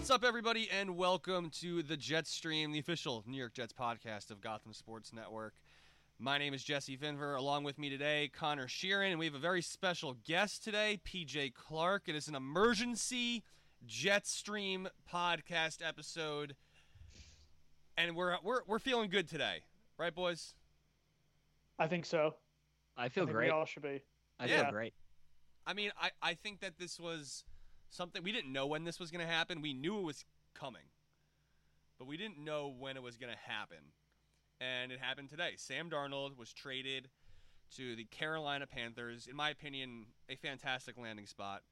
What's up, everybody, and welcome to the Jets Stream, the official New York Jets podcast of Gotham Sports Network. My name is Jesse Finver. Along with me today, Conor Sheeran, and we have a very special guest today, PJ Clark. It is an emergency Jet Stream podcast episode, and we're we're we're feeling good today, right, boys? I think so. I feel I think great. We all should be. I Yeah. feel great. I mean, I, I think that this was something we didn't know when this was going to happen. We knew it was coming, but we didn't know when it was going to happen. And it happened today. Sam Darnold was traded to the Carolina Panthers. In my opinion, a fantastic landing spot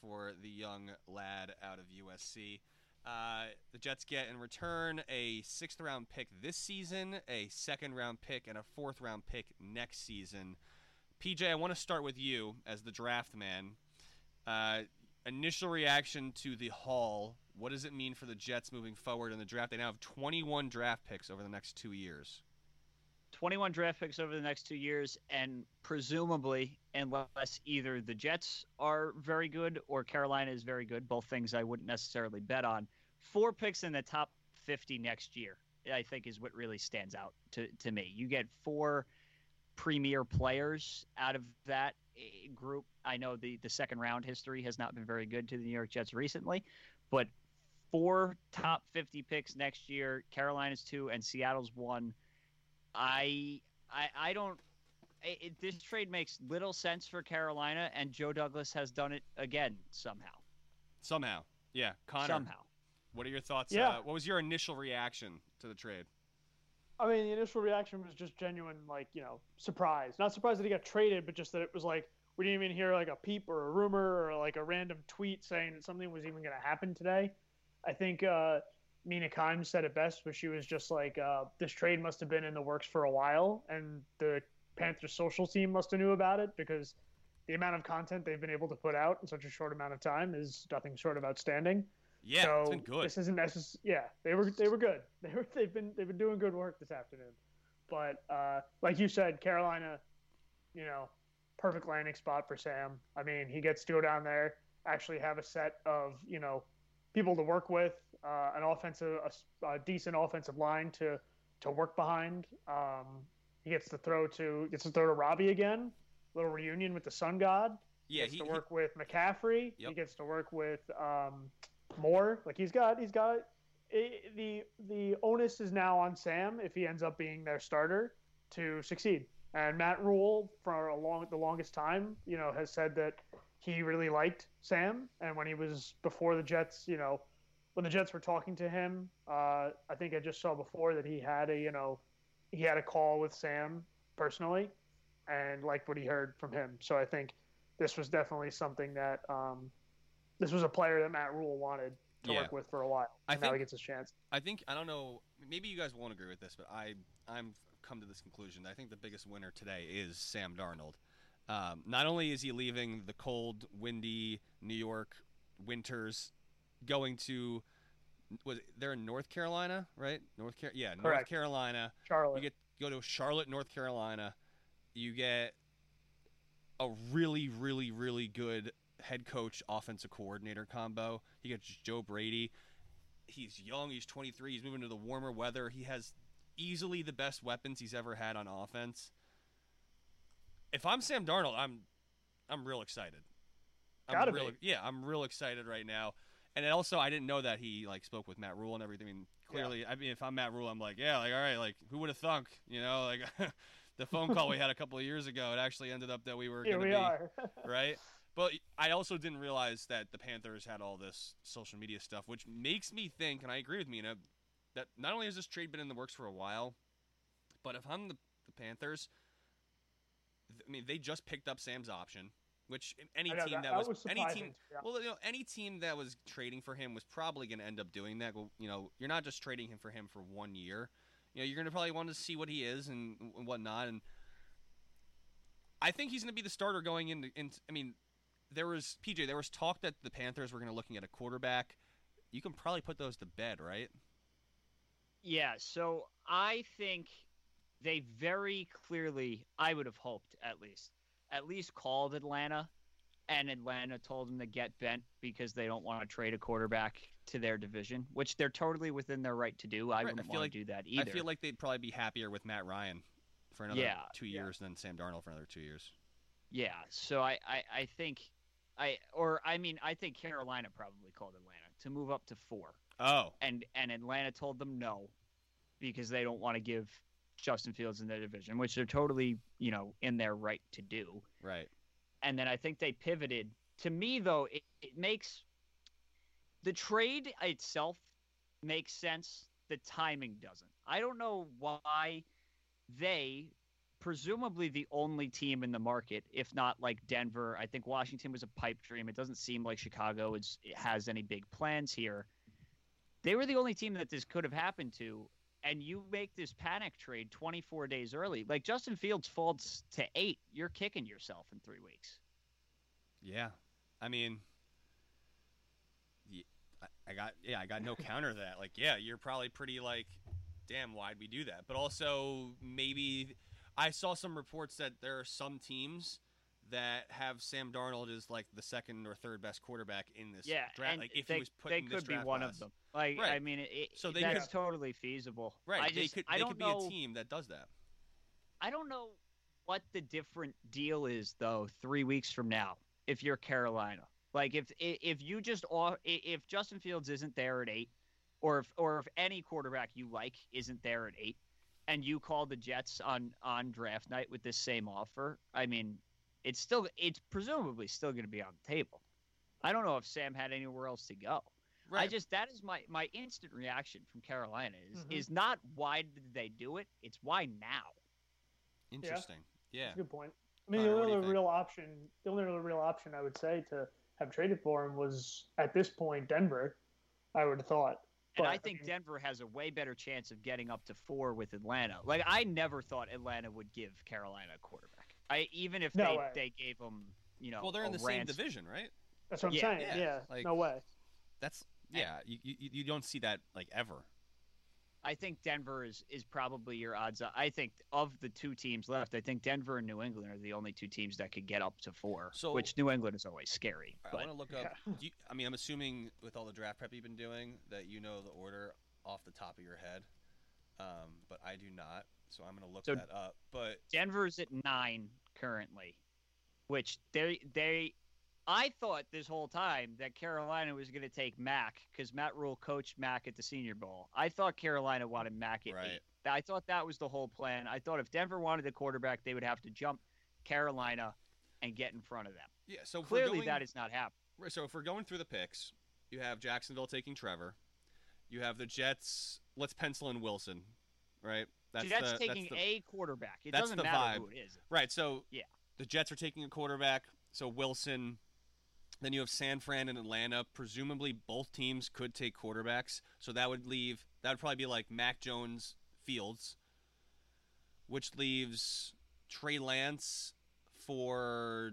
for the young lad out of USC. Uh, the Jets get in return a sixth round pick this season, a second round pick, and a fourth round pick next season. PJ, I want to start with you as the draft man. Uh, initial reaction to the haul. What does it mean for the Jets moving forward in the draft? They now have 21 draft picks over the next two years. 21 draft picks over the next two years, and presumably, unless either the Jets are very good or Carolina is very good, both things I wouldn't necessarily bet on, four picks in the top 50 next year, I think is what really stands out to, to me. You get four premier players out of that eh, group. I know the, the second round history has not been very good to the New York Jets recently, but four top 50 picks next year, Carolina's two, and Seattle's one. I I I don't. It, it- this trade makes little sense for Carolina, and Joe Douglas has done it again somehow. Somehow. Yeah. Conor, Somehow. what are your thoughts? Yeah. Uh, what was your initial reaction to the trade? I mean, the initial reaction was just genuine, like you know, surprise. Not surprised that he got traded, but just that it was like we didn't even hear like a peep or a rumor or like a random tweet saying that something was even going to happen today. I think uh, Mina Kimes said it best, where she was just like, uh, "This trade must have been in the works for a while, and the Panthers social team must have knew about it because the amount of content they've been able to put out in such a short amount of time is nothing short of outstanding." Yeah, so it's been good. This isn't necessary. Yeah, they were they were good. They were they've been they've been doing good work this afternoon. But uh, like you said, Carolina, you know, perfect landing spot for Sam. I mean, he gets to go down there, actually have a set of you know people to work with, uh, an offensive a, a decent offensive line to to work behind. Um, he gets to throw to gets to throw to Robbie again. Little reunion with the Sun God. yeah, he Gets he, to he- work with McCaffrey. Yep. He gets to work with um, Moore. Like he's got he's got it, the the onus is now on Sam if he ends up being their starter to succeed. And Matt Rhule for a long the longest time, you know, has said that he really liked Sam. And when he was before the Jets, you know, when the Jets were talking to him, uh, I think I just saw before that he had a you know he had a call with Sam personally and liked what he heard from him. So I think this was definitely something that um, this was a player that Matt Rhule wanted to Yeah. work with for a while. I And now think- he gets his chance. I think I don't know. Maybe you guys won't agree with this, but I I'm come to this conclusion. I think the biggest winner today is Sam Darnold. Um, not only is he leaving the cold, windy New York winters, going to was they're in North Carolina, right? North Car- yeah, North Carolina. Charlotte. You get go to Charlotte, North Carolina. You get a really, really, really good head coach, offensive coordinator combo. He gets Joe Brady. He's young. He's 23. He's moving to the warmer weather. He has easily the best weapons he's ever had on offense. If I'm Sam Darnold, I'm I'm real excited. I'm Gotta real, be. Yeah, I'm real excited right now. And also, I didn't know that he like spoke with Matt Rhule and everything. I mean, clearly, I mean, if I'm Matt Rhule, I'm like, yeah, like all right, like who would have thunk? You know, like the phone call we had a couple of years ago. It actually ended up that we were Here we be are. right. But I also didn't realize that the Panthers had all this social media stuff, which makes me think, and I agree with Mina, that not only has this trade been in the works for a while, but if I'm the, the Panthers, I mean, they just picked up Sam's option, which any know, team that- that, was, was any team, yeah. well, you know, any team that was trading for him was probably going to end up doing that. Well, you know, you're not just trading him for him for one year. You know, you're going to probably want to see what he is and, whatnot, and I think he's going to be the starter going into. into I mean, there was PJ. There was talk that the Panthers were going to looking at a quarterback. You can probably put those to bed, right? Yeah, so I think they very clearly, I would have hoped at least, at least called Atlanta, and Atlanta told them to get bent because they don't want to trade a quarterback to their division, which they're totally within their right to do. I right. wouldn't feel want like- to do that either. I feel like they'd probably be happier with Matt Ryan for another Yeah. two Yeah. years than Sam Darnold for another two years. Yeah, so I, I, I think I or I mean I think Carolina probably called Atlanta to move up to four. Oh, And and Atlanta told them no because they don't want to give Justin Fields in their division, which they're totally, you know, in their right to do. right. And then I think they pivoted. To me though, it, it makes the trade itself makes sense. The timing doesn't. I don't know why they presumably the only team in the market, if not like Denver. I think Washington was a pipe dream. It doesn't seem like Chicago is, has any big plans here. They were the only team that this could have happened to. And you make this panic trade 24 days early. Like Justin Fields falls to eight. You're kicking yourself in three weeks. Yeah, I mean, I- got yeah, I got no counter to that. Like, yeah, you're probably pretty like, damn, why'd we do that? But also maybe I saw some reports that there are some teams that have Sam Darnold as like the second or third best quarterback in this Yeah, draft. Like if they, he was put they could be one class. of them. Like Right. I mean, it, So they that's could- totally feasible. Right, I they just could I don't could be know. a team that does that. I don't know what the different deal is though. Three weeks from now, if you're Carolina, like if if you just if Justin Fields isn't there at eight, or if or if any quarterback you like isn't there at eight, and you call the Jets on on draft night with this same offer, I mean, it's still it's presumably still going to be on the table. I don't know if Sam had anywhere else to go. I just that is my my instant reaction from Carolina is Mhm. is not why did they do it? It's why now. interesting. Yeah. That's a good point. I mean, Conor, the what do only think? real option, the only real real option I would say to have traded for him was at this point Denver. I would have thought. And But, I I think mean- Denver has a way better chance of getting up to four with Atlanta. Like I never thought Atlanta would give Carolina a quarterback. I even if No they, way. they gave them, you know, Well, they're in a the same division, right? That's what I'm Yeah, saying. yeah, Yeah, like- no way. That's yeah. You, you you don't see that like ever. I think Denver is is probably your odds. I think of the two teams left, I think Denver and New England are the only two teams that could get up to four. So- which New England is always scary. I But want to look up. You, I mean, I'm assuming with all the draft prep you've been doing that you know the order off the top of your head, um, but I do not. So I'm going to look So- that up. But Denver's at nine currently, which they they. I thought this whole time that Carolina was going to take Mac because Matt Rhule coached Mac at the Senior Bowl. I thought Carolina wanted Mac at Right. eight. I thought that was the whole plan. I thought if Denver wanted a quarterback, they would have to jump Carolina and get in front of them. yeah, so Clearly, going- that is not happening. Right, So if we're going through the picks, you have Jacksonville taking Trevor. You have the Jets. Let's pencil in Wilson, right? That's the, Jets that's taking the- a quarterback. It that's doesn't the matter vibe. who it is. Right. So Yeah. the Jets are taking a quarterback. So Wilson. Then you have San Fran and Atlanta. Presumably, both teams could take quarterbacks. So that would leave. That would probably be like Mac Jones, Fields, which leaves Trey Lance for.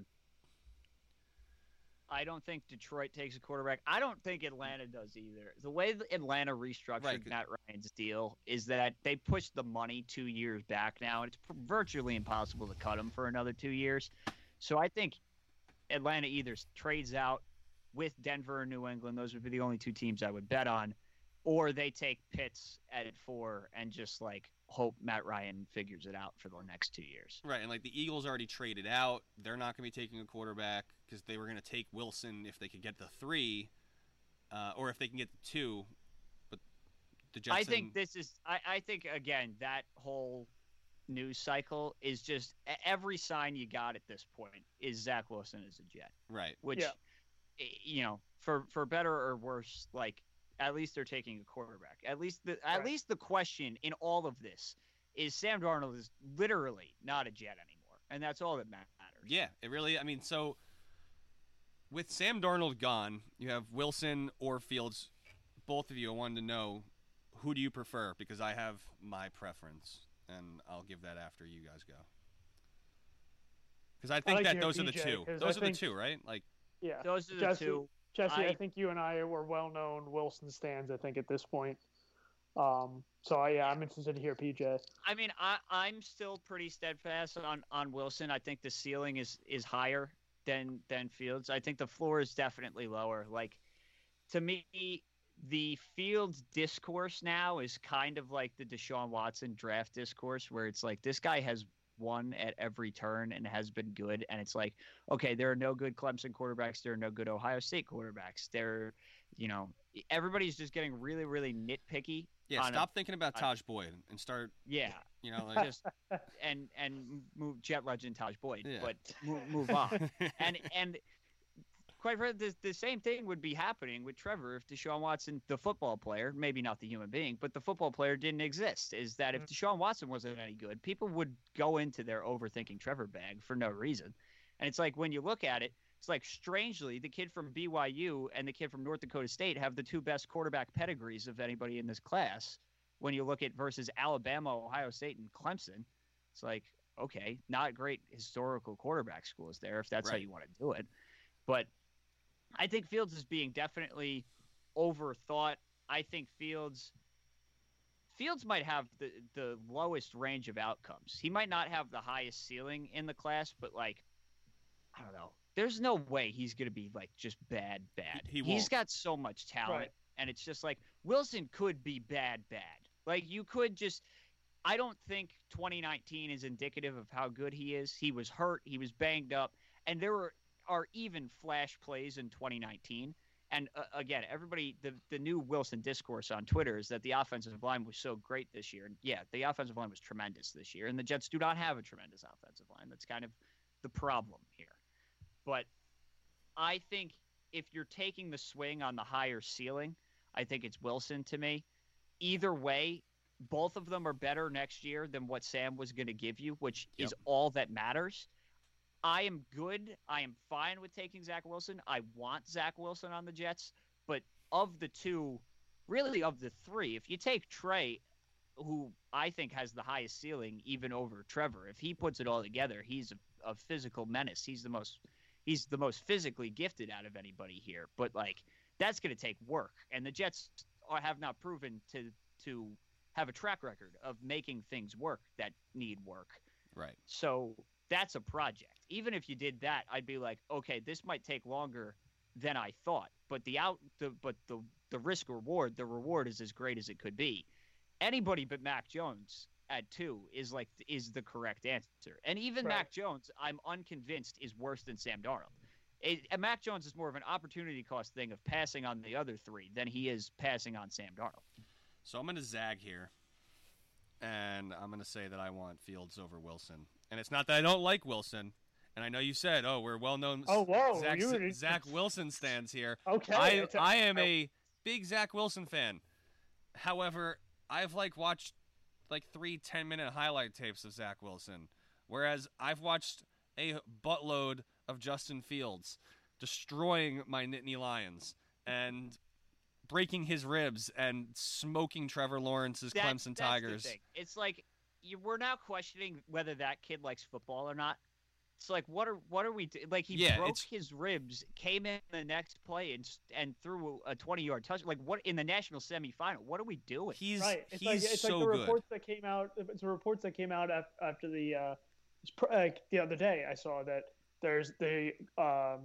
I don't think Detroit takes a quarterback. I don't think Atlanta does either. The way that Atlanta restructured Right, Matt Ryan's deal is that they pushed the money two years back now, and it's virtually impossible to cut him for another two years. So I think Atlanta either trades out with Denver or New England. Those would be the only two teams I would bet on, or they take Pitts at four and just like hope Matt Ryan figures it out for the next two years. Right, and like the Eagles already traded out. They're not going to be taking a quarterback because they were going to take Wilson if they could get the three, uh, or if they can get the two. But the Jets. I think this is. I, I think again that whole news cycle is just every sign you got at this point is Zach Wilson is a Jet, right. which Yeah. you know for for better or worse, like at least they're taking a quarterback. At least the at Right. least the question in all of this is Sam Darnold is literally not a Jet anymore, and that's all that matters. Yeah, it really. I mean, so with Sam Darnold gone, you have Wilson or Fields. Both of you, I wanted to know who do you prefer because I have my preference, and I'll give that after you guys go. Because I think like that hear those are the two. Those I are think- the two, right? Like, Yeah. Those are the Jesse- two. Jesse, I, I- think you and I were well known Wilson stands, I think, at this point. Um, so, yeah, I'm interested to hear PJ. I mean, I, I'm still pretty steadfast on, on Wilson. I think the ceiling is is higher than than Fields. I think the floor is definitely lower. Like to me, the field discourse now is kind of like the Deshaun Watson draft discourse, where it's like this guy has won at every turn and has been good, and it's like, okay, there are no good Clemson quarterbacks, there are no good Ohio State quarterbacks. There, you know, everybody's just getting really, really nitpicky. Yeah, on a- stop thinking about Tajh Boyd and start. yeah, You know, like just and and move Jet Legend Tajh Boyd, Yeah. but move, move on. and and quite frankly, the, the same thing would be happening with Trevor if Deshaun Watson, the football player, maybe not the human being, but the football player didn't exist. Is that if mm-hmm. Deshaun Watson wasn't any good, people would go into their overthinking Trevor bag for no reason. And it's like when you look at it, it's like strangely the kid from BYU and the kid from North Dakota State have the two best quarterback pedigrees of anybody in this class. When you look at versus Alabama, Ohio State, and Clemson, it's like okay, not great historical quarterback schools there if that's how you want to do it. But I think Fields is being definitely overthought. I think Fields Fields might have the the lowest range of outcomes. He might not have the highest ceiling in the class, but like I don't know. There's no way he's going to be like just bad bad. He- he He's won't. got so much talent Right. and it's just like Wilson could be bad bad. Like you could just I don't think 2019 is indicative of how good he is. He was hurt, he was banged up, and there were are even flash plays in 2019. And uh, again, everybody, the, the new Wilson discourse on Twitter is that the offensive line was so great this year. And yeah, the offensive line was tremendous this year. And the Jets do not have a tremendous offensive line. That's kind of the problem here. But I think if you're taking the swing on the higher ceiling, I think it's Wilson to me. Either way, both of them are better next year than what Sam was going to give you, which is all that matters. I am good. I am fine with taking Zach Wilson. I want Zach Wilson on the Jets, but of the two, really of the three, if you take Trey, who I think has the highest ceiling, even over Trevor, if he puts it all together, he's a, a physical menace. He's the most he's the most physically gifted out of anybody here. But like that's going to take work, and the Jets are, have not proven to to have a track record of making things work that need work. right. So that's a project. Even if you did that, I'd be like, okay, this might take longer than I thought. But the out the but the the risk reward, the reward is as great as it could be. Anybody but Mac Jones at two is like is the correct answer. And even Right. Mac Jones, I'm unconvinced is worse than Sam Darnold. It, and Mac Jones is more of an opportunity cost thing of passing on the other three than he is passing on Sam Darnold. So I'm going to zag here, and I'm going to say that I want Fields over Wilson. And it's not that I don't like Wilson. And I know you said, "Oh, we're well-known Oh, whoa, Zach, you- Zach Wilson stands here." Okay. I it's a- I am oh. a big Zach Wilson fan. However, I've like watched like three 10 minute highlight tapes of Zach Wilson, whereas I've watched a buttload of Justin Fields destroying my Nittany Lions and breaking his ribs and smoking Trevor Lawrence's That- Clemson that's the Tigers. thing. It's like you, we're now questioning whether that kid likes football or not. It's like what are what are we do? like? He Yeah, broke it's- his ribs, came in the next play and and threw a twenty yard touch. Like what in the national semifinal? What are we doing? He's right. It's he's like it's so like the good. reports that came out. It's the reports that came out af- after the uh, it's pr- uh, the other day. I saw that there's the um,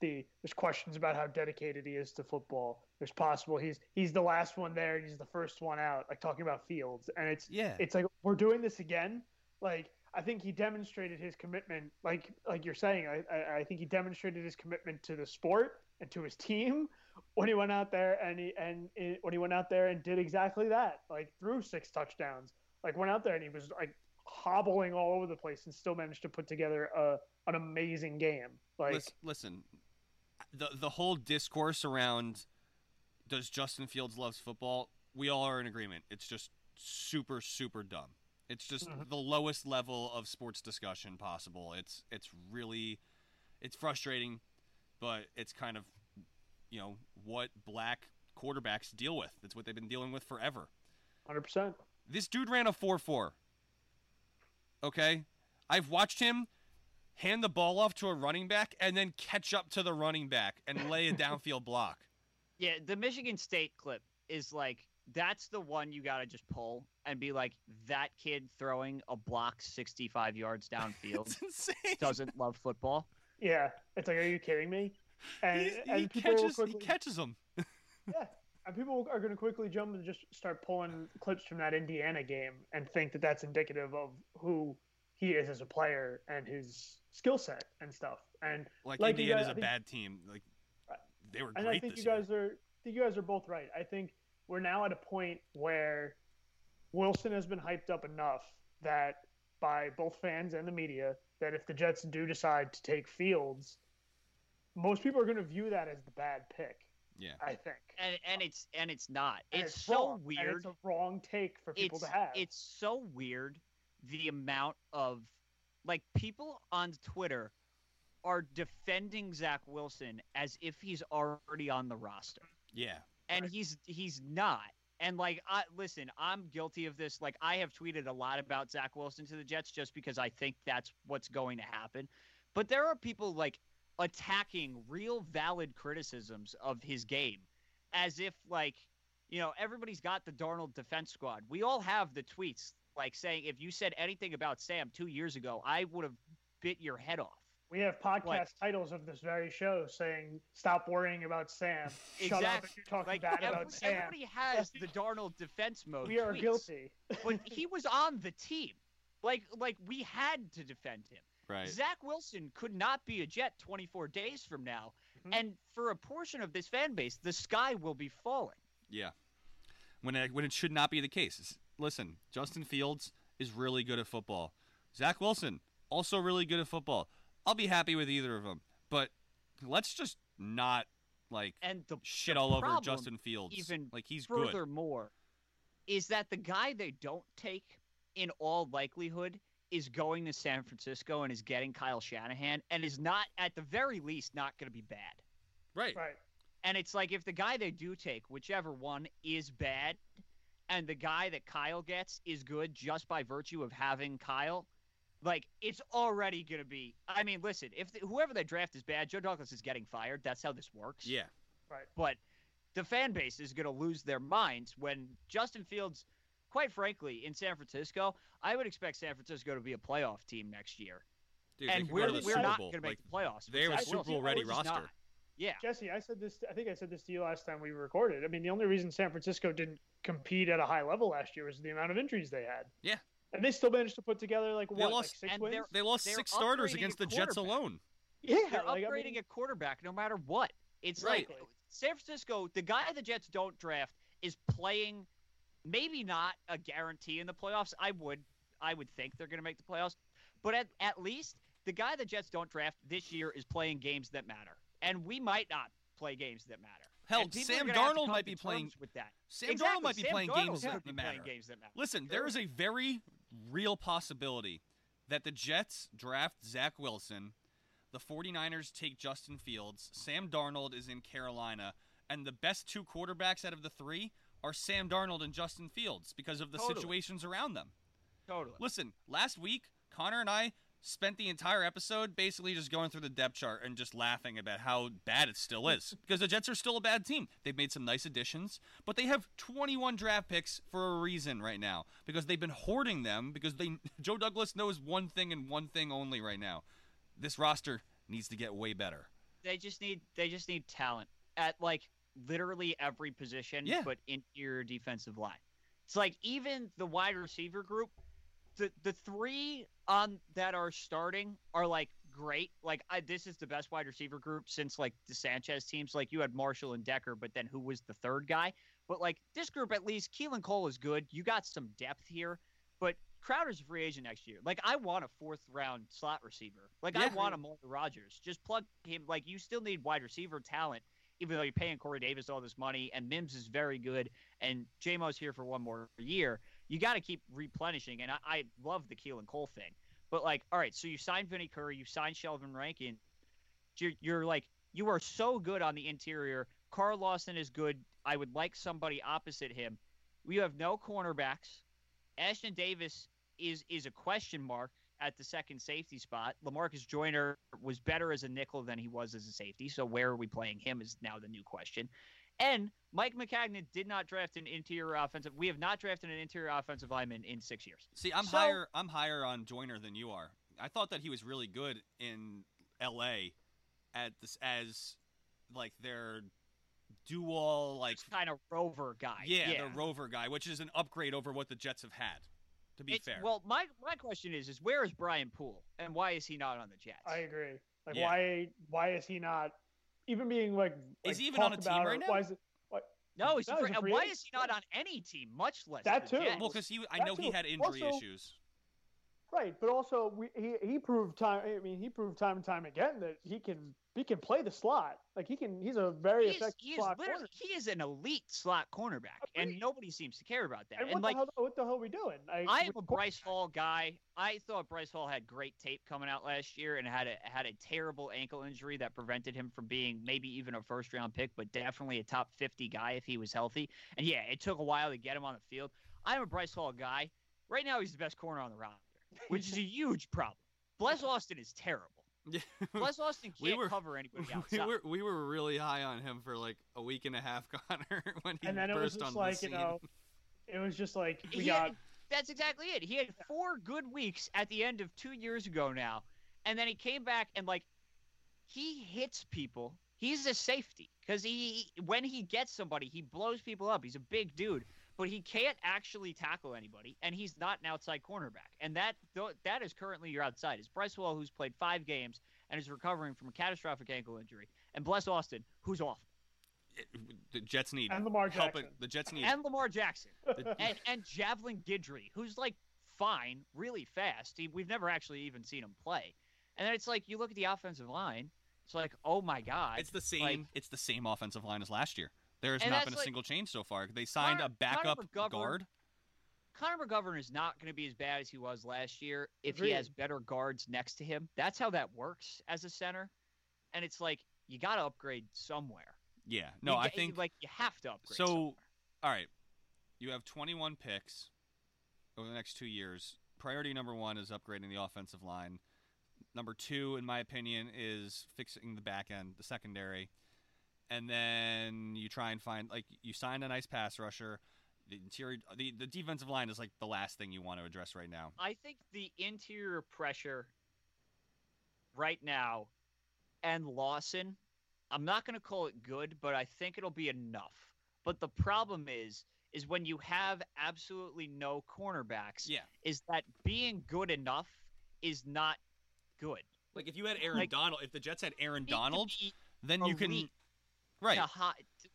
the there's questions about how dedicated he is to football. There's possible he's he's the last one there and he's the first one out. Like talking about Fields, and it's Yeah. it's like we're doing this again. Like I think he demonstrated his commitment. Like like you're saying, I I, think he demonstrated his commitment to the sport and to his team when he went out there and he and it, when he went out there and did exactly that. Like threw six touchdowns. Like went out there and he was like hobbling all over the place and still managed to put together a an amazing game. Like Lis- listen, the the whole discourse around does Justin Fields loves football? We all are in agreement. It's just super super dumb. It's just Mhm. the lowest level of sports discussion possible. It's it's really it's frustrating, but it's kind of you know what black quarterbacks deal with. That's what they've been dealing with forever. hundred percent. This dude ran a 4 4. Okay? I've watched him hand the ball off to a running back and then catch up to the running back and lay a downfield block. Yeah, the Michigan State clip is like that's the one you got to just pull and be like that kid throwing a block 65 yards downfield doesn't love football. Yeah, it's like, are you kidding me? And He, and he people will catches, he catches them. yeah, And people are going to quickly jump and just start pulling clips from that Indiana game and think that that's indicative of who he is as a player and his skill set and stuff. And Like, Like you Indiana's guys- I a think- bad team. Like they were and great I think this you year. guys are I think you guys are both right. I think we're now at a point where Wilson has been hyped up enough that by both fans and the media that if the Jets do decide to take Fields, most people are going to view that as the bad pick. Yeah. I think. and and it's and it's not. And it's, so wrong, and weird. it's a wrong take for people it's to have. it's so weird the amount of like people on Twitter are defending Zach Wilson as if he's already on the roster, Yeah. And Right. he's he's not. And like, I listen, I'm guilty of this. Like, I have tweeted a lot about Zach Wilson to the Jets just because I think that's what's going to happen. But there are people like attacking real valid criticisms of his game as if like you know everybody's got the Darnold defense squad. We all have the tweets like saying if you said anything about Sam 2 years ago, I would have bit your head off. We have podcast What? titles of this very show saying "Stop worrying about Sam." Shut up if you're talking Like bad every- about Sam. everybody has the Darnold defense mode. We are tweets, guilty. but he was on the team. Like like we had to defend him. Right. Zach Wilson could not be a Jet 24 days from now. Mhm. And for a portion of this fan base, the sky will be falling. Yeah. When it, when it should not be the case. It's- listen, Justin Fields is really good at football. Zach Wilson also really good at football. I'll be happy with either of them, but let's just not like And the shit the all over Justin Fields. even like he's good. furthermore, is that the guy they don't take, in all likelihood, is going to San Francisco and is getting Kyle Shanahan and is not, at the very least, not going to be bad. Right. Right. And it's like if the guy they do take, whichever one, is bad, and the guy that Kyle gets is good just by virtue of having Kyle, like it's already going to be. I mean, listen, if the, whoever they draft is bad, Joe Douglas is getting fired. That's how this works. Yeah. Right. But the fan base is going to lose their minds when Justin Fields, quite frankly, in San Francisco, I would expect San Francisco to be a playoff team next year. Dude, and we're, go the we're Super not Bowl. going to make Like, the playoffs. they have a Super Bowl ready roster. not. Yeah. Jesse, I said this. I think I said this to you last time we recorded. I mean, the only reason San Francisco didn't compete at a high level last year was the amount of injuries they had. Yeah. And they still managed to put together like They lost- like six and wins. they're- they lost They're six starters against the Jets alone. Yeah, They're like, I upgrading mean, a quarterback no matter what. It's Right. like San Francisco, the guy the Jets don't draft is playing maybe not a guarantee in the playoffs. I would I would think they're going to make the playoffs, but at, at least the guy the Jets don't draft this year is playing games that matter. And we might not play games that matter. Hell, And people are Sam gonna have to Darnold might be playing. with that. Sam exactly. Darnold might be Sam playing Darnold games could that be matter. playing games that matter. Listen, there is a very real possibility that the Jets draft Zach Wilson, the 49ers take Justin Fields, Sam Darnold is in Carolina, and the best two quarterbacks out of the three are Sam Darnold and Justin Fields because of the Totally. situations around them. Totally. Listen, last week, Conor and I spent the entire episode basically just going through the depth chart and just laughing about how bad it still is because the Jets are still a bad team. They've made some nice additions, but they have 21 draft picks for a reason right now because they've been hoarding them because they Joe Douglas knows one thing and one thing only right now. This roster needs to get way better. they just need they just need talent at like literally every position Yeah. but interior defensive line it's like even the wide receiver group the the three on that are starting are like great like I, this is the best wide receiver group since like the sanchez teams like you had marshall and decker but then who was the third guy but like this group at least keelan cole is good you got some depth here but Crowder's a free agent next year. Like I want a fourth round slot receiver. Like I want a Mulder Rogers. Just plug him. Like you still need wide receiver talent, even though you're paying Corey Davis all this money and Mims is very good and JMO's here for one more year. You got to keep replenishing. And I, I love the Keelan Cole thing. But like, all right, so you signed Vinny Curry, you signed Sheldon Rankin. You're, you're like, you are so good on the interior. Carl Lawson is good. I would like somebody opposite him. We have no cornerbacks. Ashtyn Davis is is a question mark at the second safety spot. Lamarcus Joyner was better as a nickel than he was as a safety. So where are we playing him is now the new question. And Mike Maccagnan did not draft an interior offensive. We have not drafted an interior offensive lineman in six years. See, I'm So- higher. I'm higher on Joyner than you are. I thought that he was really good in L.A. at this as like their dual like kind of rover guy. yeah, the rover guy, which is an upgrade over what the Jets have had. To be It's- fair, Well, my my question is is where is Brian Poole and why is he not on the Jets? I agree. Like Yeah. why why is he not even being like, like Is he even on talked a team about, or right now? Why is it no, he's No, a free- a free why agent. is he not on any team, much less That too. Jets? well, because he, I That know he had injury Also- issues. right? But also we, he he proved time. I mean, he proved time and time again that he can he can play the slot. Like he can. He's a very he is, effective he is slot corner. he is an elite slot cornerback, and nobody seems to care about that. And, And, what like the hell? What the hell are we doing? Like, I am a Bryce Hall guy. I thought Bryce Hall had great tape coming out last year and had a had a terrible ankle injury that prevented him from being maybe even a first round pick, but definitely a top 50 guy if he was healthy. And yeah, it took a while to get him on the field. I'm a Bryce Hall guy. Right now, he's the best corner on the roster, which is a huge problem. Bless Austin is terrible. Yeah. Bless Austin We can't were- cover anybody we were we were really high on him for like a week and a half, Conor, when he and then it was burst just on like the you know, it was just like we He got had- that's exactly it. He had four good weeks at the end of two years ago now, and then he came back and like he hits people. He's a safety because he when he gets somebody, he blows people up. He's a big dude, but he can't actually tackle anybody, and he's not an outside cornerback. And that that is currently your outside. Is Bryce Hall, who's played five games and is recovering from a catastrophic ankle injury, and Bless Austin, who's off. It- the Jets need and Lamar help. Jackson. The Jets need and Lamar Jackson. and, and Javelin Guidry, who's like fine, really fast. He, we've never actually even seen him play. And then it's like you look at the offensive line. It's like, oh my god, It's the same. like- it's the same offensive line as last year. There has And not been a like- single change so far. They signed Connor- a backup Connor McGovern- guard. Connor McGovern is not going to be as bad as he was last year if Agreed. he has better guards next to him. That's how that works as a center. And it's like you got to upgrade somewhere. Yeah. No, You I think like you have to upgrade. So- somewhere. All right. You have 21 picks over the next two years. Priority number one is upgrading the offensive line. Number two, in my opinion, is fixing the back end, the secondary. And then you try and find, like, you signed a nice pass rusher. The interior, the, the defensive line is like the last thing you want to address right now. I think the interior pressure right now and Lawson, I'm not going to call it good, but I think it'll be enough. But the problem is is when you have absolutely no cornerbacks Yeah. is that being good enough is not good. Like, if you had Aaron Like- Donald, if the Jets had Aaron You need to Donald, then you can. elite Right. hi-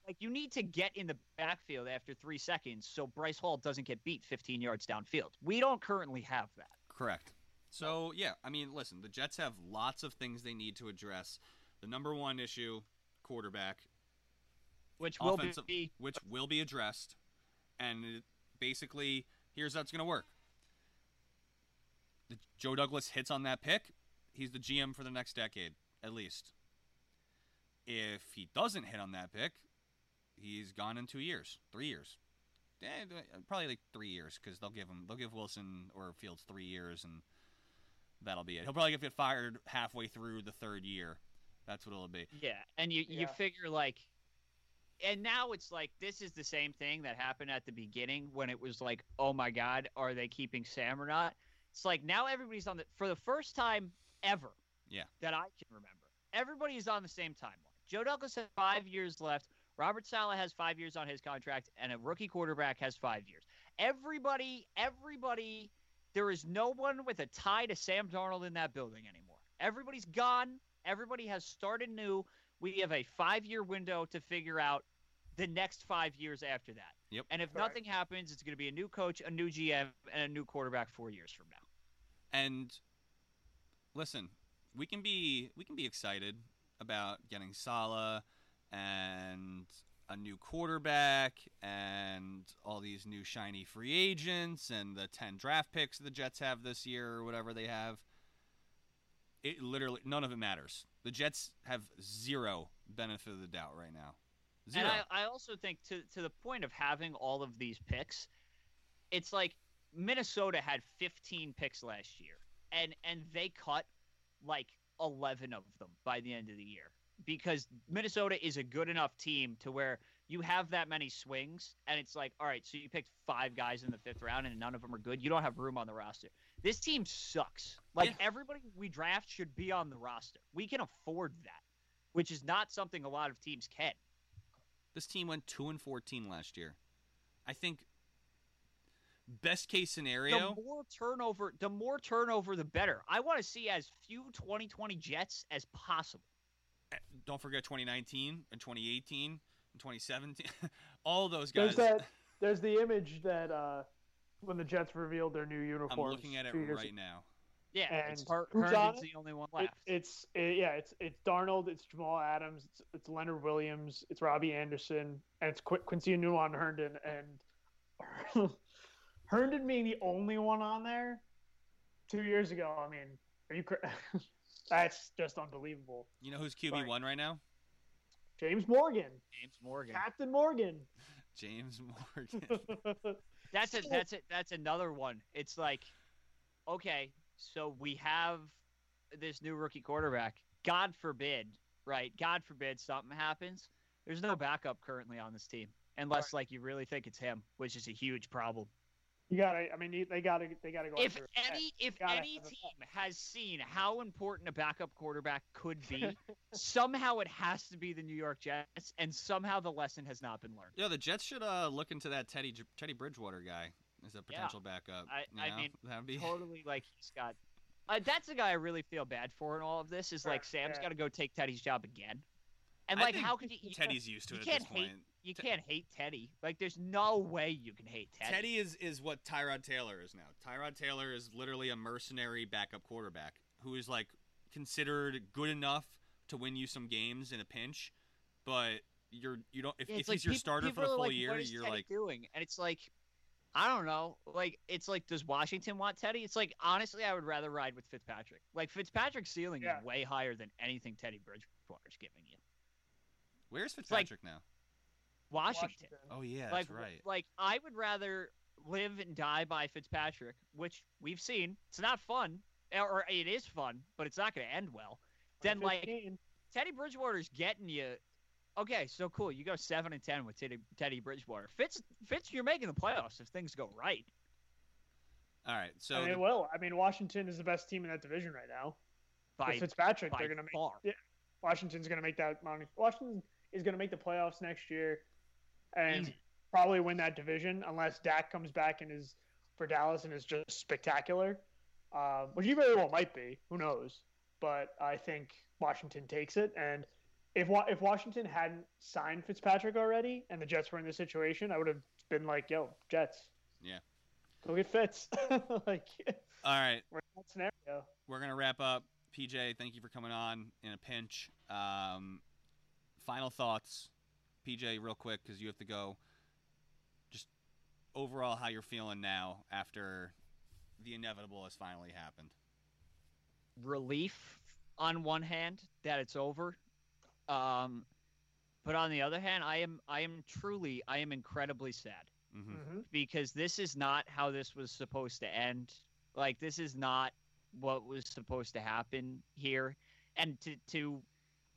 like you need to get in the backfield after 3 seconds so Bryce Hall doesn't get beat 15 yards downfield. We don't currently have that. Correct. So yeah, I mean, listen, the Jets have lots of things they need to address. The number one issue, quarterback, Which will Offensive- be which will be addressed, and basically, here's how it's going to work. The, Joe Douglas hits on that pick, he's the GM for the next decade at least. If he doesn't hit on that pick, he's gone in two years, three years, Eh, probably like three years because they'll give him they'll give Wilson or Fields three years and that'll be it. He'll probably get fired halfway through the third year. That's what it'll be. Yeah, and you you figure like, and now it's like this is the same thing that happened at the beginning when it was like, oh my God, are they keeping Sam or not? It's like now everybody's on the for the first time ever. Yeah. That I can remember, everybody is on the same timeline. Joe Douglas has five years left. Robert Saleh has five years on his contract, and a rookie quarterback has five years. Everybody, everybody, there is no one with a tie to Sam Darnold in that building anymore. Everybody's gone. Everybody has started new. We have a five year window to figure out the next five years after that. Yep. And if Correct. nothing happens, it's going to be a new coach, a new GM, and a new quarterback four years from now. And listen, we can be we can be excited about getting Saleh and a new quarterback and all these new shiny free agents and the 10 draft picks the Jets have this year or whatever they have. It literally none of it matters. The Jets have zero benefit of the doubt right now. Zero. And I, I also think to to the point of having all of these picks, it's like Minnesota had 15 picks last year, and and they cut like 11 of them by the end of the year because Minnesota is a good enough team to where you have that many swings, and it's like, all right, so you picked five guys in the fifth round, and none of them are good. You don't have room on the roster. This team sucks. Like Yeah. everybody we draft should be on the roster. We can afford that, which is not something a lot of teams can. This team went two and fourteen last year. I think best case scenario. The more turnover, the more turnover, the better. I want to see as few 2020 Jets as possible. Don't forget 2019 and 2018 and 2017. All those guys. There's that. There's the image that uh, when the Jets revealed their new uniforms. I'm looking at it two years right now. Yeah, And it's Her- who's on Herndon's it? the only one It, left. it's it, yeah, it's it's Darnold, it's Jamal Adams, it's, it's Leonard Williams, it's Robbie Anderson, and it's Qu- Quincy Enunwa Herndon, and Herndon being the only one on there two years ago. I mean, are you? cra- That's just unbelievable. You know who's QB one right now? James Morgan, James Morgan. Captain Morgan. James Morgan. That's a So- that's it. That's another one. It's like, okay, so we have this new rookie quarterback. God forbid, right? God forbid something happens. There's no backup currently on this team, unless like you really think it's him, which is a huge problem. You gotta. I mean, they gotta. They gotta go. If after- any if any team has seen how important a backup quarterback could be, somehow it has to be the New York Jets, and somehow the lesson has not been learned. yeah, the Jets should uh, look into that Teddy Teddy Bridgewater guy as a Yeah. potential backup. I- you I mean, that'd be totally like he's got. Uh, that's a guy I really feel bad for in all of this. Is like Sure, Sam's yeah. got to go take Teddy's job again, and like how could you? You, Teddy's used to you it can't at this hate- point. You can't hate Teddy. Like there's no way you can hate Teddy. Teddy is, is what Tyrod Taylor is now. Tyrod Taylor is literally a mercenary backup quarterback who is like considered good enough to win you some games in a pinch, but you're you don't if, Yeah, if like he's your people- starter people for the full like, year, what is you're Teddy like doing, and it's like. I don't know. Like it's like, does Washington want Teddy? It's like honestly, I would rather ride with Fitzpatrick. Like Fitzpatrick's ceiling Yeah. is way higher than anything Teddy Bridgewater's giving you. where's like- Fitzpatrick now? Washington. Oh yeah, like, that's right. Like I would rather live and die by Fitzpatrick, which we've seen. It's not fun, or it is fun, but it's not going to end well. Then like Teddy Bridgewater's getting you. Okay, so cool. You go seven and ten with Teddy, Teddy Bridgewater. Fitz, Fitz, you're making the playoffs if things go right. All right, so and the- they will. I mean, Washington is the best team in that division right now. By, With Fitzpatrick, by they're gonna make. far. Yeah, Washington's gonna make that money. Washington is gonna make the playoffs next year, and Easy. probably win that division unless Dak comes back and is for Dallas and is just spectacular, um, which he very well might be. Who knows? But I think Washington takes it, and if Wa- if Washington hadn't signed Fitzpatrick already and the Jets were in this situation, I would have been like, "Yo, Jets, Yeah. go get Fitz." like all right, we're in that scenario. we're gonna wrap up. PJ, thank you for coming on in a pinch. Um, final thoughts, PJ, real quick because you have to go. Just overall, how you're feeling now after the inevitable has finally happened. Relief on one hand that it's over, um, but on the other hand, I am I am truly I am incredibly sad. hmm hmm because this is not how this was supposed to end. Like this is not what was supposed to happen here. And to to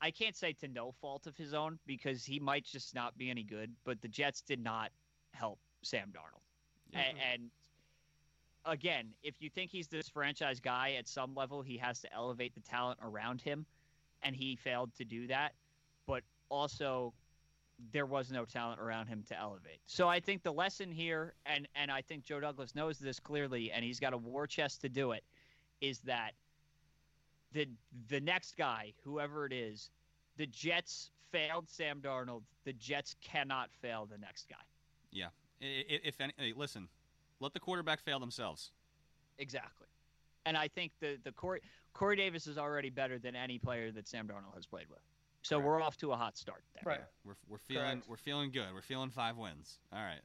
I can't say to no fault of his own because he might just not be any good, but the Jets did not help Sam Darnold. Yeah. A- and again, if you think he's this franchise guy at some level, he has to elevate the talent around him and he failed to do that. But also there was no talent around him to elevate. So I think the lesson here, and and I think Joe Douglas knows this clearly, and he's got a war chest to do it, is that the the next guy, whoever it is, the Jets failed Sam Darnold. The Jets cannot fail the next guy. Yeah. i- If any, hey, listen, let the quarterback fail themselves. Exactly. And I think the the Corey Corey Davis is already better than any player that Sam Darnold has played with. So Correct. we're off to a hot start there. Right. We're, we're feeling Correct. we're feeling good. We're feeling five wins. All right.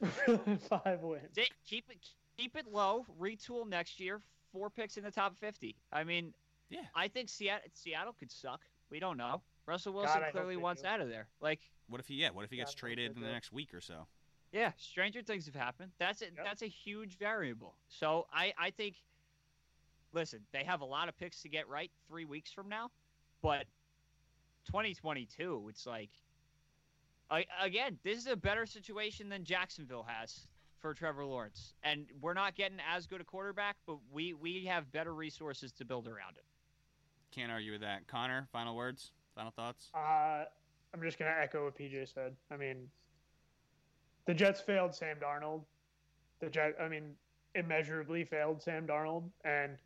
Five wins. Di- Keep it keep it low. Retool next year. Four picks in the top fifty. I mean, Yeah. I think Seattle Seattle could suck. We don't know. Russell Wilson God, clearly wants do. out of there. Like, What if he yeah? What if he gets Yeah, I hope traded in the next week or so? yeah, stranger things have happened. That's a, Yep. that's a huge variable. So I I think. Listen, they have a lot of picks to get right three weeks from now, but 2022, it's like. I, again, this is a better situation than Jacksonville has for Trevor Lawrence, and we're not getting as good a quarterback, but we we have better resources to build around it. Can't argue with that. Conor, final words, final thoughts. Uh, I'm just gonna echo what PJ said. I mean, the Jets failed Sam Darnold. The Jet, I mean, immeasurably failed Sam Darnold, and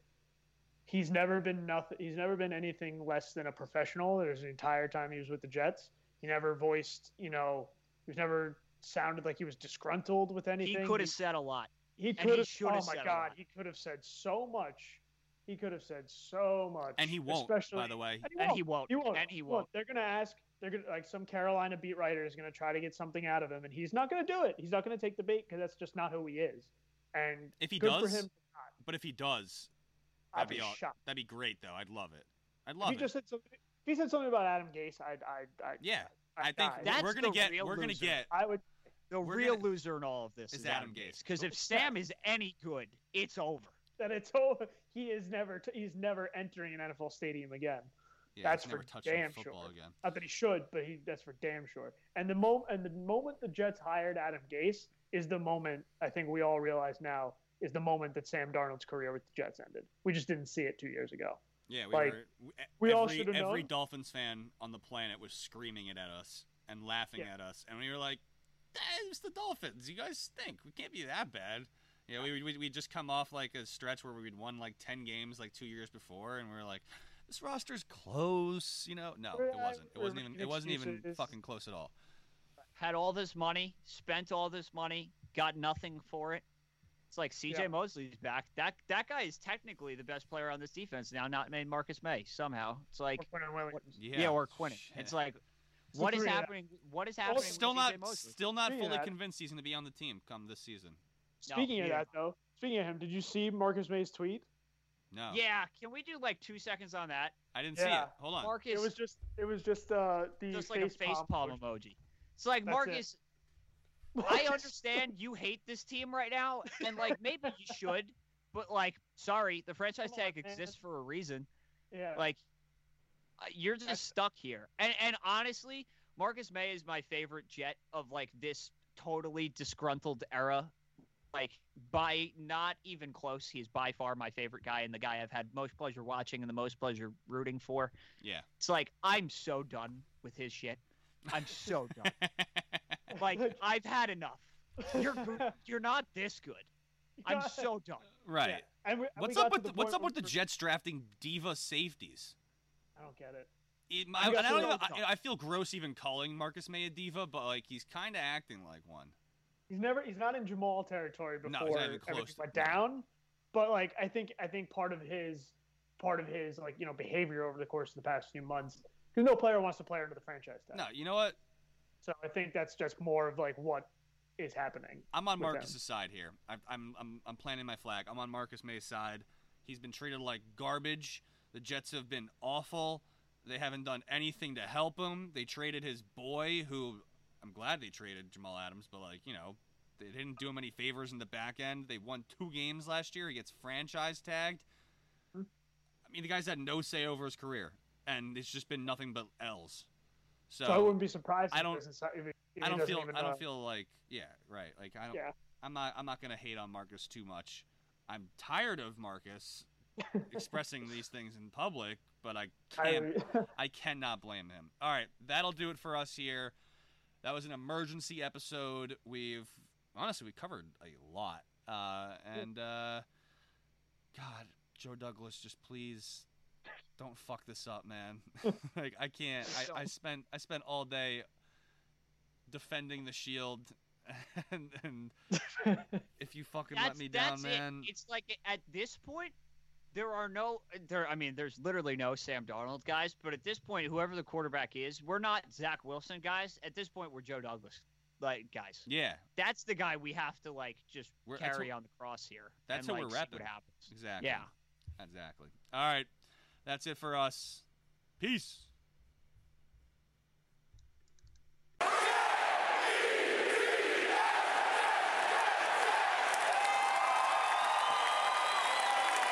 he's never been nothing. He's never been anything less than a professional. There's an entire time he was with the Jets. He never voiced, you know, he's never sounded like he was disgruntled with anything. He could have said a lot. He could have. Oh my said God, lot. he could have said so much. He could have said so much, And he won't, Especially, by the way. and he won't. he won't. He won't. And he won't. they're gonna ask. They're gonna like some Carolina beat writer is gonna try to get something out of him, and he's not gonna do it. He's not gonna take the bait because that's just not who he is. And If he good does, for him. but if he does, I'd that'd be be all, shocked. that'd be great though. I'd love it. I'd If love he it. just said something, if he said something about Adam Gase, I'd, I'd, I'd yeah, I'd I think die. That's we're gonna get we're gonna get I would. The real gonna- loser in all of this is is, Adam Adam Gase. Gase. Because if Sam is any good, it's over. That it's over. He is never. T- he's never entering an NFL stadium again. yeah, that's for damn sure. again. Not that he should, but he that's for damn sure. And the moment and the moment the Jets hired Adam Gase is the moment I think we all realize now is the moment that Sam Darnold's career with the Jets ended. We just didn't see it two years ago. Yeah, we Like, were. We, we every, all should've Every known. Dolphins fan on the planet was screaming it at us and laughing Yeah. at us, and we were like, "Eh, "It's the Dolphins. You guys stink. We can't be that bad." You know, we we we just come off like a stretch where we'd won like ten games like two years before, and we are like, "This roster's close." You know, no, it wasn't. It wasn't even. It wasn't even fucking close at all. Had all this money, spent all this money, got nothing for it. It's like CJ Yeah. Mosley's back. That that guy is technically the best player on this defense now, not named Marcus Maye somehow. It's like Or Quinnen Williams. Yeah, yeah, or Quinn. It's like So what is three of that. happening? What is happening? still with not Mosley? still not fully convinced he's going to be on the team come this season. No, Speaking of yeah. that though, speaking of him, did you see Marcus Maye's tweet? No, Yeah, can we do like two seconds on that? I didn't see it. Hold on. Marcus, It was just it was just uh the just like a face palm emoji. emoji. It's like That's it. Marcus. I understand you hate this team right now, and like maybe you should, but like, sorry, the franchise Come tag man. exists for a reason. Yeah. Like, uh, you're just That's- stuck here. And and honestly, Marcus Maye is my favorite Jet of like this totally disgruntled era. Like by not even close, he's by far my favorite guy and the guy I've had most pleasure watching and the most pleasure rooting for. Yeah. It's like I'm so done with his shit. I'm so done. Like I've had enough. You're good. You're not this good. I'm so done. right. Yeah. And we, and we What's got up with the, what's up with the Jets drafting diva safeties? I don't get it. It- You I, I, don't to- know, I, I feel gross even calling Marcus Maye a diva, but like he's kind of acting like one. He's never he's not in Jamal territory No, before he's not even everything went No. down. But like I think I think part of his part of his like you know behavior over the course of the past few months because no player wants to play under the franchise tag. No, you know what? So I think that's just more of like what is happening. I'm on. Marcus's side here. I, I'm I'm I'm planting my flag. I'm on Marcus Maye's side. He's been treated like garbage. The Jets have been awful. They haven't done anything to help him. They traded his boy, who I'm glad they traded Jamal Adams, but like you know, they didn't do him any favors in the back end. They won two games last year. He gets franchise tagged. Hmm. I mean, the guy's had no say over his career, and it's just been nothing but L's. So, So, I wouldn't be surprised. I don't- if he- if I don't feel I uh, don't feel like yeah right like I don't Yeah. I'm not I'm not gonna hate on Marcus too much. I'm tired of Marcus expressing these things in public, but I can't I, I cannot blame him. All right, that'll do it for us here. That was an emergency episode. We've honestly we covered a lot, uh, and uh, God, Joe Douglas, just please don't fuck this up, man. like I can't. I, I spent I spent all day defending the shield, and, and if you fucking let me down, that's man. it. It's like at this point, there are no there. I mean, there's literally no Sam Darnold guys. But at this point, whoever the quarterback is, we're not Zach Wilson guys. At this point, we're Joe Douglas like guys. Yeah, That's the guy we have to like just We're- carry what- on the cross here. that's and, who like, we're repping. What happens? exactly. Yeah. Exactly. All right. That's it for us. Peace.